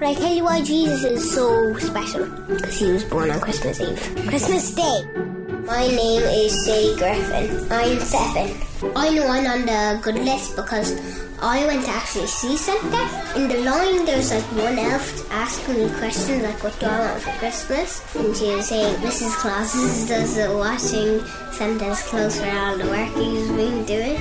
But I tell you why Jesus is so special. Because he was born on Christmas Eve. Christmas Day. My name is Shay Griffin. I'm seven. I know I'm on the good list because I went to actually see Santa. In the line, there was like one elf asking me questions like, "What do I want for Christmas?" And she was saying, "Mrs. Claus does the washing Santa's clothes for all the work he's been doing."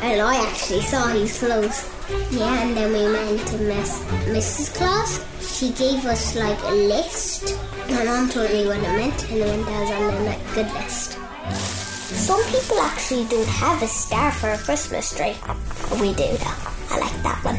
And I actually saw his clothes. Yeah, and then we went to Miss Mrs. Claus. She gave us like a list. My mom told me what it meant, and it went I was on the good list. Some people actually don't have a star for a Christmas tree. We do though. I like that one.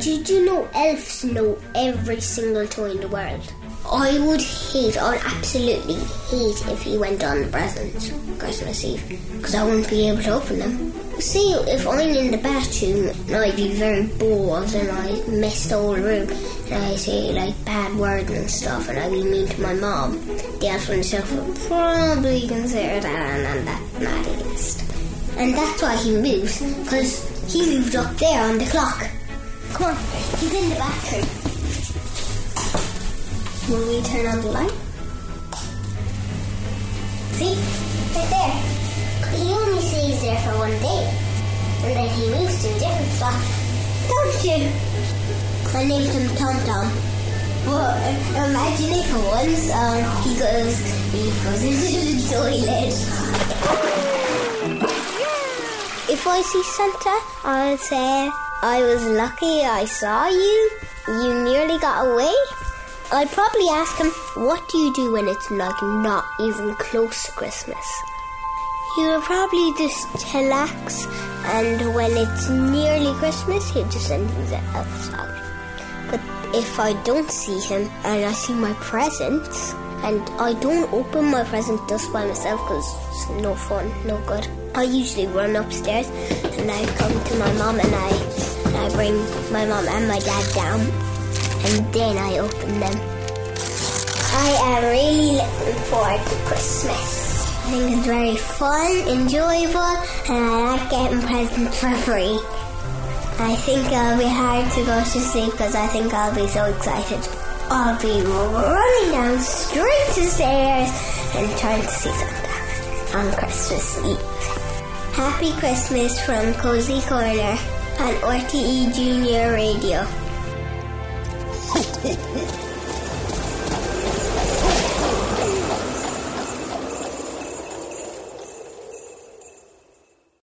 Did you know elves know every single toy in the world? I would hate, I would absolutely hate if he went on the presents Christmas Eve because I wouldn't be able to open them. See, if I'm in the bathroom and I'd be very bored and I mess the whole room and I say like bad words and stuff and I'd be mean to my mom, the elf himself would probably consider that on that naughty. And that's why he moves because he moved up there on the clock. Come on, he's in the bathroom. Will we turn on the light? See? Right there. He only stays there for one day. And then he moves to a different spot. Don't you? I named him Tom Tom. Well, imagine if once um, he goes he goes into the toilet. If I see Santa, I'll say I was lucky I saw you. You nearly got away. I'd probably ask him, what do you do when it's like not even close to Christmas? He would probably just relax and when it's nearly Christmas he'll just send his elves out. But if I don't see him and I see my presents and I don't open my present just by myself because it's no fun, no good. I usually run upstairs and I come to my mom and I, and I bring my mom and my dad down and then I open them. I am really looking forward to Christmas. I think it's very fun, enjoyable, and I like getting presents for free. I think it'll be hard to go to sleep because I think I'll be so excited. I'll be running down straight to stairs and trying to see Santa on Christmas Eve. Happy Christmas from Cozy Corner on RTE Junior Radio. Uh, uh.